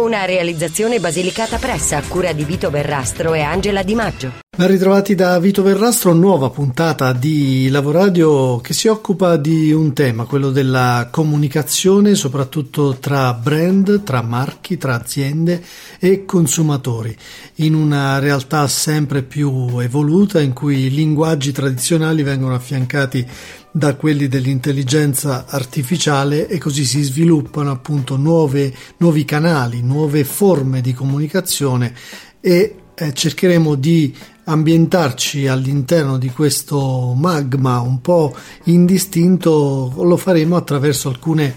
Una realizzazione basilicata pressa a cura di Vito Verrastro e Angela Di Maggio. Ben ritrovati da Vito Verrastro, nuova puntata di Lavoradio che si occupa di un tema, quello della comunicazione, soprattutto tra brand, tra marchi, tra aziende e consumatori, in una realtà sempre più evoluta in cui i linguaggi tradizionali vengono affiancati da quelli dell'intelligenza artificiale e così si sviluppano appunto nuove, nuovi canali, nuove forme di comunicazione e eh, cercheremo di ambientarci all'interno di questo magma un po' indistinto, lo faremo attraverso alcune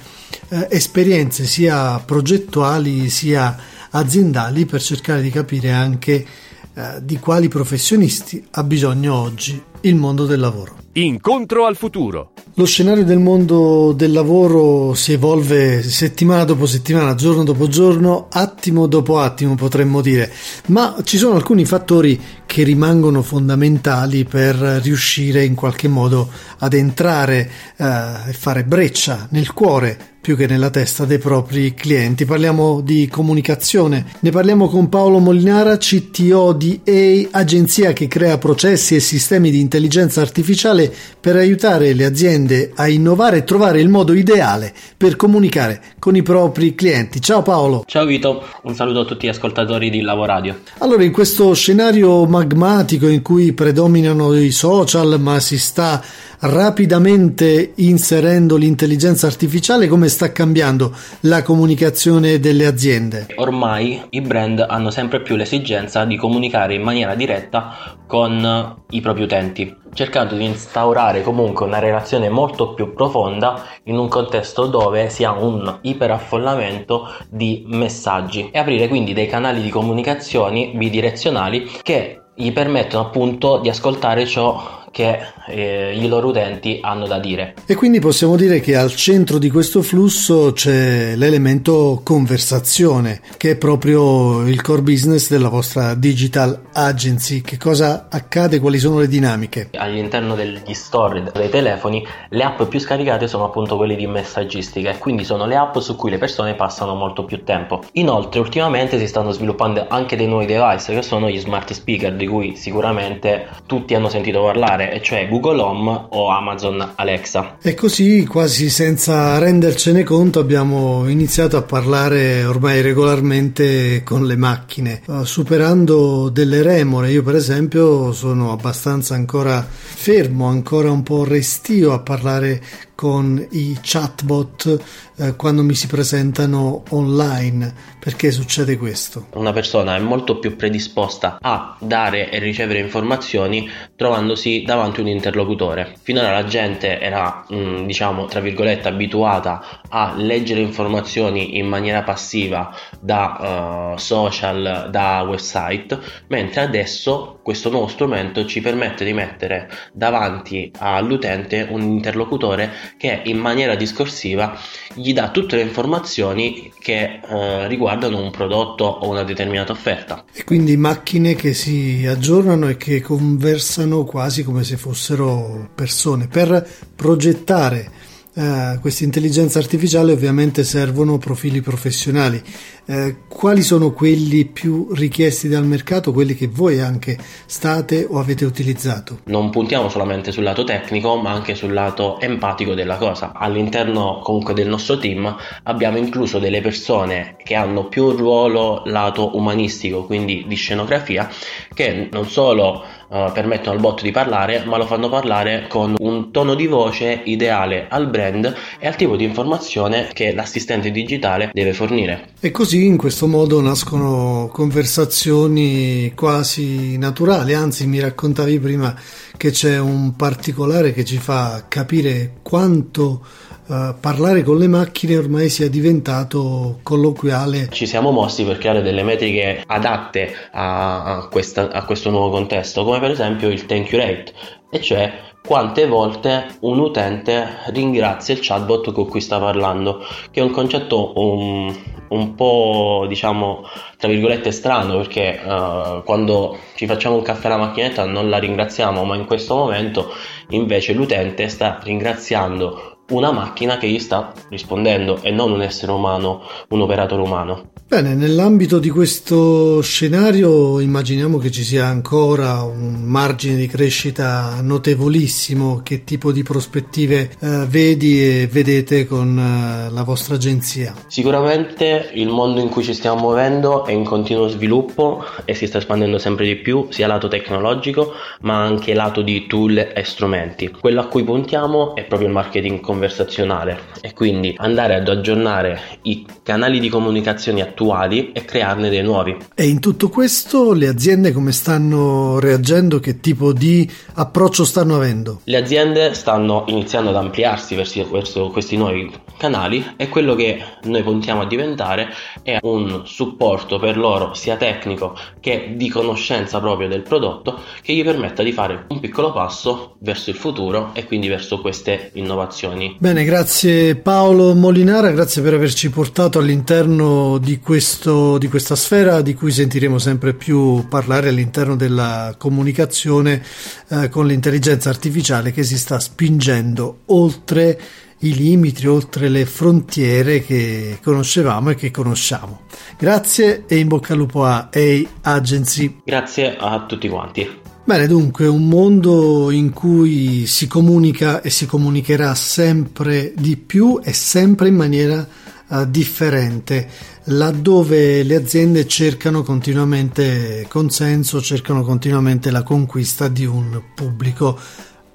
eh, esperienze sia progettuali sia aziendali per cercare di capire anche eh, di quali professionisti ha bisogno oggi il mondo del lavoro. Incontro al futuro. Lo scenario del mondo del lavoro si evolve settimana dopo settimana, giorno dopo giorno, attimo dopo attimo potremmo dire, ma ci sono alcuni fattori che rimangono fondamentali per riuscire in qualche modo ad entrare eh, e fare breccia nel cuore più che nella testa dei propri clienti. Parliamo di comunicazione. Ne parliamo con Paolo Molinara, CTO di A, agenzia che crea processi e sistemi di intelligenza artificiale per aiutare le aziende a innovare e trovare il modo ideale per comunicare con i propri clienti. Ciao Paolo. Ciao Vito, un saluto a tutti gli ascoltatori di Lavoradio. Allora, in questo scenario magmatico in cui predominano i social, ma si sta rapidamente inserendo l'intelligenza artificiale, come sta cambiando la comunicazione delle aziende? Ormai i brand hanno sempre più l'esigenza di comunicare in maniera diretta con i propri utenti, cercando di instaurare comunque una relazione molto più profonda in un contesto dove si ha un iperaffollamento di messaggi e aprire quindi dei canali di comunicazioni bidirezionali che gli permettono appunto di ascoltare ciò che eh, i loro utenti hanno da dire. E quindi possiamo dire che al centro di questo flusso c'è l'elemento conversazione, che è proprio il core business della vostra digital agency. Che cosa accade? Quali sono le dinamiche? All'interno degli store dei telefoni, le app più scaricate sono appunto quelle di messaggistica e quindi sono le app su cui le persone passano molto più tempo. Inoltre, ultimamente si stanno sviluppando anche dei nuovi device che sono gli smart speaker di cui sicuramente tutti hanno sentito parlare e cioè Google Home o Amazon Alexa. E così, quasi senza rendercene conto, abbiamo iniziato a parlare ormai regolarmente con le macchine, uh, superando delle remore. Io, per esempio, sono abbastanza ancora fermo, ancora un po' restio a parlare con i chatbot eh, quando mi si presentano online. Perché succede questo? Una persona è molto più predisposta a dare e ricevere informazioni trovandosi davanti a un interlocutore. Finora la gente era, mh, mm, diciamo, tra virgolette, abituata a leggere informazioni in maniera passiva da uh, social, da website, mentre adesso questo nuovo strumento ci permette di mettere davanti all'utente un interlocutore che in maniera discorsiva gli dà tutte le informazioni che eh, riguardano un prodotto o una determinata offerta. E quindi macchine che si aggiornano e che conversano quasi come se fossero persone per progettare Uh, questa intelligenza artificiale ovviamente servono profili professionali. Uh, quali sono quelli più richiesti dal mercato, quelli che voi anche state o avete utilizzato? Non puntiamo solamente sul lato tecnico, ma anche sul lato empatico della cosa. All'interno comunque del nostro team abbiamo incluso delle persone che hanno più un ruolo lato umanistico, quindi di scenografia, che non solo uh, permettono al bot di parlare, ma lo fanno parlare con un tono di voce ideale al brand e al tipo di informazione che l'assistente digitale deve fornire. E così in questo modo nascono conversazioni quasi naturali, anzi mi raccontavi prima che c'è un particolare che ci fa capire quanto uh, parlare con le macchine ormai sia diventato colloquiale. Ci siamo mossi per creare delle metriche adatte a, a, questa, a questo nuovo contesto, come per esempio il thank you rate, e cioè quante volte un utente ringrazia il chatbot con cui sta parlando, che è un concetto un, un po' diciamo tra virgolette strano perché uh, quando ci facciamo un caffè alla macchinetta non la ringraziamo, ma in questo momento invece l'utente sta ringraziando una macchina che gli sta rispondendo e non un essere umano, un operatore umano. Bene, nell'ambito di questo scenario immaginiamo che ci sia ancora un margine di crescita notevolissimo. Che tipo di prospettive eh, vedi e vedete con eh, la vostra agenzia? Sicuramente il mondo in cui ci stiamo muovendo è in continuo sviluppo e si sta espandendo sempre di più, sia lato tecnologico ma anche lato di tool e strumenti. Quello a cui puntiamo è proprio il marketing conversazionale e quindi andare ad aggiornare i canali di comunicazione attuali e crearne dei nuovi. E in tutto questo le aziende come stanno reagendo? Che tipo di approccio stanno avendo? Le aziende stanno iniziando ad ampliarsi verso, verso questi nuovi canali e quello che noi puntiamo a diventare è un supporto per loro sia tecnico che di conoscenza proprio del prodotto che gli permetta di fare un piccolo passo verso il futuro e quindi verso queste innovazioni anni. Bene, grazie Paolo Molinara, grazie per averci portato all'interno di, questo, di questa sfera di cui sentiremo sempre più parlare all'interno della comunicazione eh, con l'intelligenza artificiale che si sta spingendo oltre i limiti, oltre le frontiere che conoscevamo e che conosciamo. Grazie e in bocca al lupo a AI Agency. Grazie a tutti quanti. Bene, dunque, un mondo in cui si comunica e si comunicherà sempre di più e sempre in maniera uh, differente, laddove le aziende cercano continuamente consenso, cercano continuamente la conquista di un pubblico,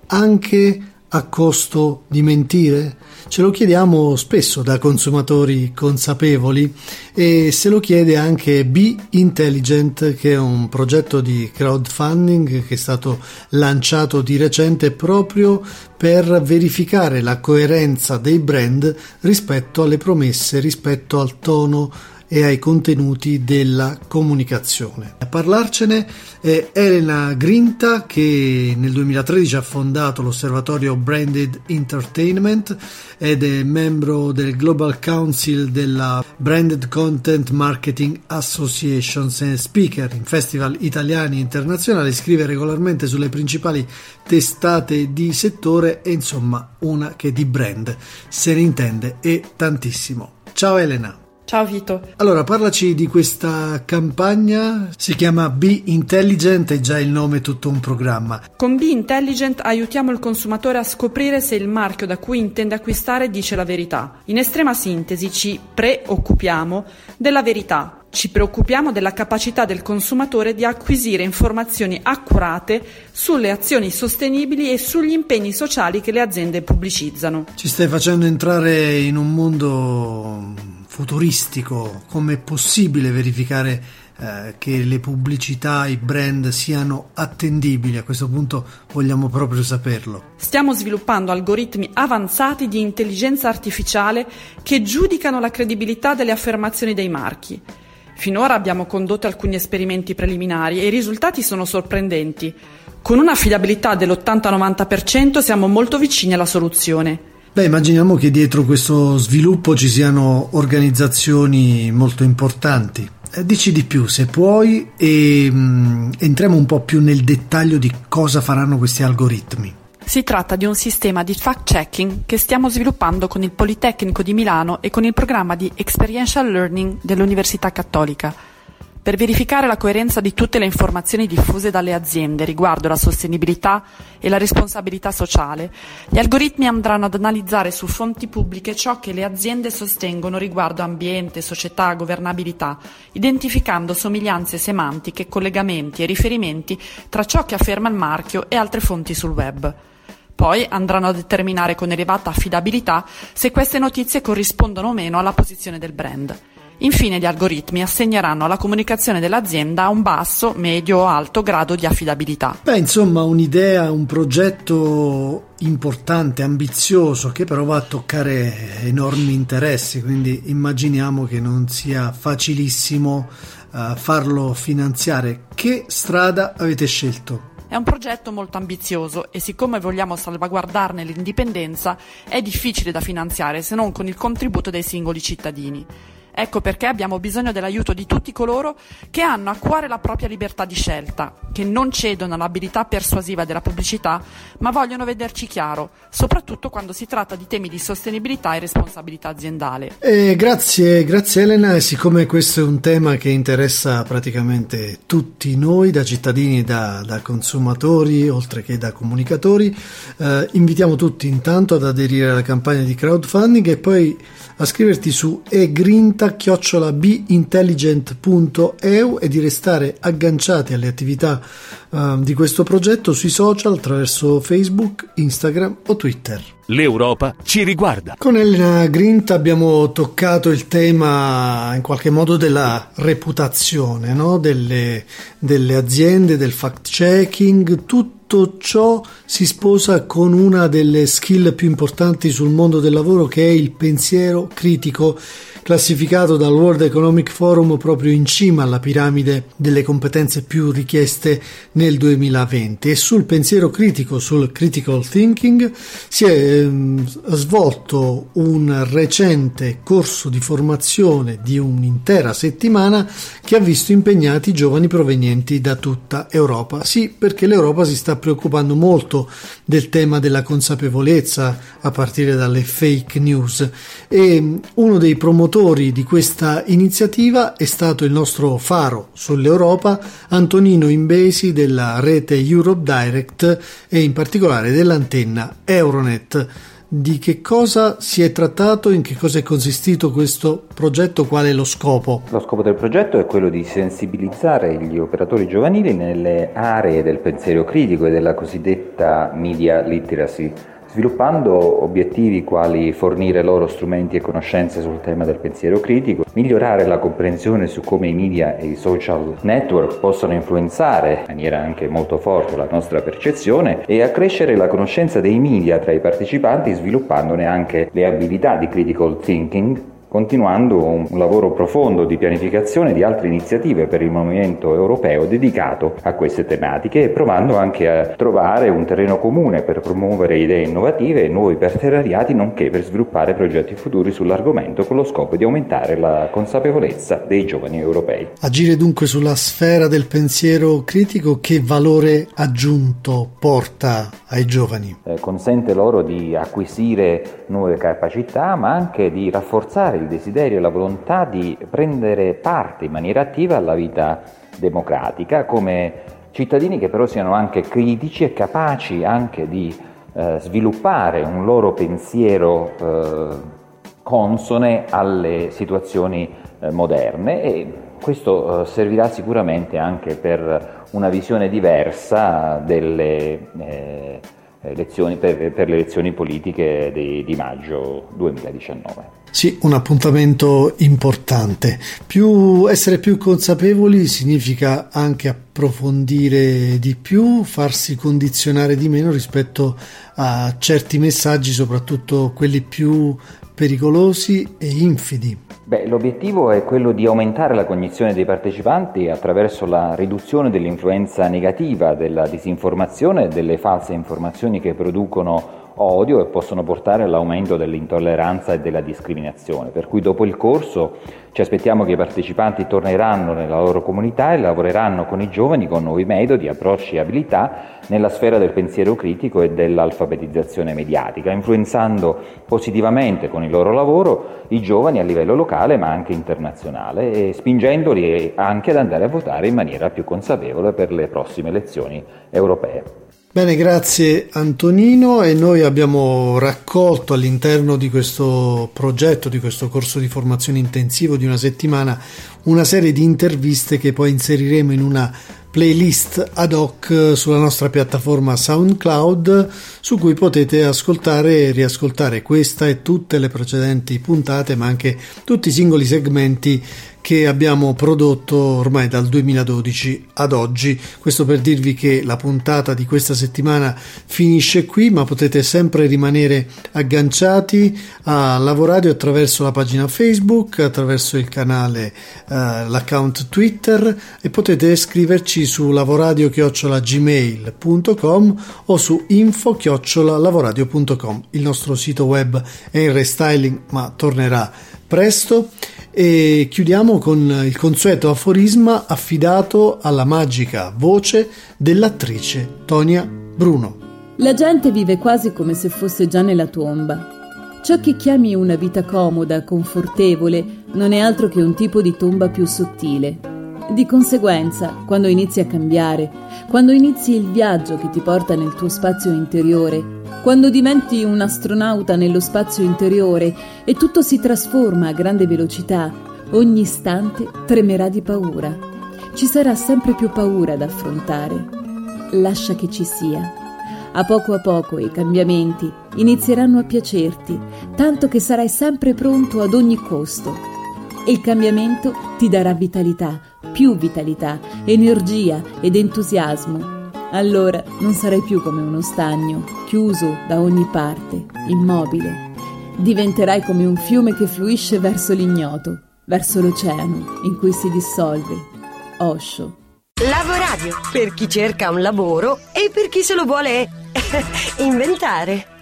anche a costo di mentire? Ce lo chiediamo spesso da consumatori consapevoli e se lo chiede anche Be Intelligent che è un progetto di crowdfunding che è stato lanciato di recente proprio per verificare la coerenza dei brand rispetto alle promesse, rispetto al tono e ai contenuti della comunicazione. A parlarcene è Elena Grinta che nel 2013 ha fondato l'osservatorio Branded Entertainment ed è membro del Global Council della Branded Content Marketing Association e speaker in festival italiani e internazionali, scrive regolarmente sulle principali testate di settore e insomma una che di brand se ne intende e tantissimo. Ciao Elena! Ciao Vito. Allora, parlaci di questa campagna, si chiama Be Intelligent, è già il nome tutto un programma. Con Be Intelligent aiutiamo il consumatore a scoprire se il marchio da cui intende acquistare dice la verità. In estrema sintesi ci preoccupiamo della verità, ci preoccupiamo della capacità del consumatore di acquisire informazioni accurate sulle azioni sostenibili e sugli impegni sociali che le aziende pubblicizzano. Ci stai facendo entrare in un mondo futuristico, come è possibile verificare eh, che le pubblicità, i brand siano attendibili? A questo punto vogliamo proprio saperlo. Stiamo sviluppando algoritmi avanzati di intelligenza artificiale che giudicano la credibilità delle affermazioni dei marchi. Finora abbiamo condotto alcuni esperimenti preliminari e i risultati sono sorprendenti. Con un'affidabilità dell'80-90% siamo molto vicini alla soluzione. Beh, immaginiamo che dietro questo sviluppo ci siano organizzazioni molto importanti. Eh, dici di più se puoi e mh, mm, entriamo un po' più nel dettaglio di cosa faranno questi algoritmi. Si tratta di un sistema di fact-checking che stiamo sviluppando con il Politecnico di Milano e con il programma di Experiential Learning dell'Università Cattolica per verificare la coerenza di tutte le informazioni diffuse dalle aziende riguardo la sostenibilità e la responsabilità sociale, gli algoritmi andranno ad analizzare su fonti pubbliche ciò che le aziende sostengono riguardo ambiente, società, governabilità, identificando somiglianze semantiche, collegamenti e riferimenti tra ciò che afferma il marchio e altre fonti sul web. Poi andranno a determinare con elevata affidabilità se queste notizie corrispondono o meno alla posizione del brand. Infine gli algoritmi assegneranno alla comunicazione dell'azienda un basso, medio o alto grado di affidabilità. Beh, insomma, un'idea, un progetto importante, ambizioso, che però va a toccare enormi interessi, quindi immaginiamo che non sia facilissimo uh, farlo finanziare. Che strada avete scelto? È un progetto molto ambizioso e siccome vogliamo salvaguardarne l'indipendenza è difficile da finanziare se non con il contributo dei singoli cittadini. Ecco perché abbiamo bisogno dell'aiuto di tutti coloro che hanno a cuore la propria libertà di scelta, che non cedono all'abilità persuasiva della pubblicità, ma vogliono vederci chiaro, soprattutto quando si tratta di temi di sostenibilità e responsabilità aziendale. Eh, grazie, grazie Elena. E siccome questo è un tema che interessa praticamente tutti noi, da cittadini, da, da consumatori, oltre che da comunicatori, eh, invitiamo tutti intanto ad aderire alla campagna di crowdfunding e poi a scriverti su egrinta-bintelligent.eu e di restare agganciati alle attività uh, di questo progetto sui social attraverso Facebook, Instagram o Twitter. L'Europa ci riguarda. Con Elena Grinta abbiamo toccato il tema in qualche modo della reputazione no? delle, delle aziende, del fact checking, tutto tutto ciò si sposa con una delle skill più importanti sul mondo del lavoro che è il pensiero critico classificato dal World Economic Forum proprio in cima alla piramide delle competenze più richieste nel 2020 e sul pensiero critico, sul critical thinking, si è ehm, svolto un recente corso di formazione di un'intera settimana che ha visto impegnati giovani provenienti da tutta Europa. Sì, perché l'Europa si sta preoccupando molto del tema della consapevolezza a partire dalle fake news e uno dei promotori promotori di questa iniziativa è stato il nostro faro sull'Europa, Antonino Imbesi della rete Europe Direct e in particolare dell'antenna Euronet. Di che cosa si è trattato, in che cosa è consistito questo progetto, qual è lo scopo? Lo scopo del progetto è quello di sensibilizzare gli operatori giovanili nelle aree del pensiero critico e della cosiddetta media literacy sviluppando obiettivi quali fornire loro strumenti e conoscenze sul tema del pensiero critico, migliorare la comprensione su come i media e i social network possono influenzare in maniera anche molto forte la nostra percezione e accrescere la conoscenza dei media tra i partecipanti sviluppandone anche le abilità di critical thinking continuando un lavoro profondo di pianificazione di altre iniziative per il movimento europeo dedicato a queste tematiche e provando anche a trovare un terreno comune per promuovere idee innovative e nuovi partenariati nonché per sviluppare progetti futuri sull'argomento con lo scopo di aumentare la consapevolezza dei giovani europei. Agire dunque sulla sfera del pensiero critico che valore aggiunto porta ai giovani? Eh, consente loro di acquisire nuove capacità ma anche di rafforzare il desiderio e la volontà di prendere parte in maniera attiva alla vita democratica come cittadini che però siano anche critici e capaci anche di eh, sviluppare un loro pensiero eh, consone alle situazioni eh, moderne. E questo eh, servirà sicuramente anche per una visione diversa delle eh, elezioni, per, per, le elezioni politiche di, di maggio 2019. Sì, un appuntamento importante. Più, essere più consapevoli significa anche approfondire di più, farsi condizionare di meno rispetto a certi messaggi, soprattutto quelli più pericolosi e infidi. Beh, l'obiettivo è quello di aumentare la cognizione dei partecipanti attraverso la riduzione dell'influenza negativa della disinformazione e delle false informazioni che producono odio e possono portare all'aumento dell'intolleranza e della discriminazione. Per cui dopo il corso ci aspettiamo che i partecipanti torneranno nella loro comunità e lavoreranno con i giovani con nuovi metodi, approcci e abilità nella sfera del pensiero critico e dell'alfabetizzazione mediatica, influenzando positivamente con il loro lavoro i giovani a livello locale ma anche internazionale e spingendoli anche ad andare a votare in maniera più consapevole per le prossime elezioni europee. Bene, grazie Antonino. E noi abbiamo raccolto all'interno di questo progetto, di questo corso di formazione intensivo di una settimana, una serie di interviste che poi inseriremo in una playlist ad hoc sulla nostra piattaforma SoundCloud su cui potete ascoltare e riascoltare questa e tutte le precedenti puntate ma anche tutti i singoli segmenti che abbiamo prodotto ormai dal 2012 ad oggi. Questo per dirvi che la puntata di questa settimana finisce qui, ma potete sempre rimanere agganciati a Lavoradio attraverso la pagina Facebook, attraverso il canale, eh, l'account Twitter e potete scriverci su lavoradio-gmail.com o su info-lavoradio.com. Il nostro sito web è in restyling ma tornerà presto e chiudiamo con il consueto aforisma affidato alla magica voce dell'attrice Tonia Bruno. La gente vive quasi come se fosse già nella tomba. Ciò che chiami una vita comoda, confortevole, non è altro che un tipo di tomba più sottile. Di conseguenza, quando inizi a cambiare, quando inizi il viaggio che ti porta nel tuo spazio interiore, quando diventi un astronauta nello spazio interiore e tutto si trasforma a grande velocità, ogni istante tremerà di paura. Ci sarà sempre più paura da affrontare. Lascia che ci sia. A poco a poco i cambiamenti inizieranno a piacerti, tanto che sarai sempre pronto ad ogni costo. il cambiamento ti darà vitalità, più vitalità, energia ed entusiasmo allora non sarai più come uno stagno, chiuso da ogni parte, immobile. Diventerai come un fiume che fluisce verso l'ignoto, verso l'oceano in cui si dissolve. Osho. Lavoradio per chi cerca un lavoro e per chi se lo vuole inventare.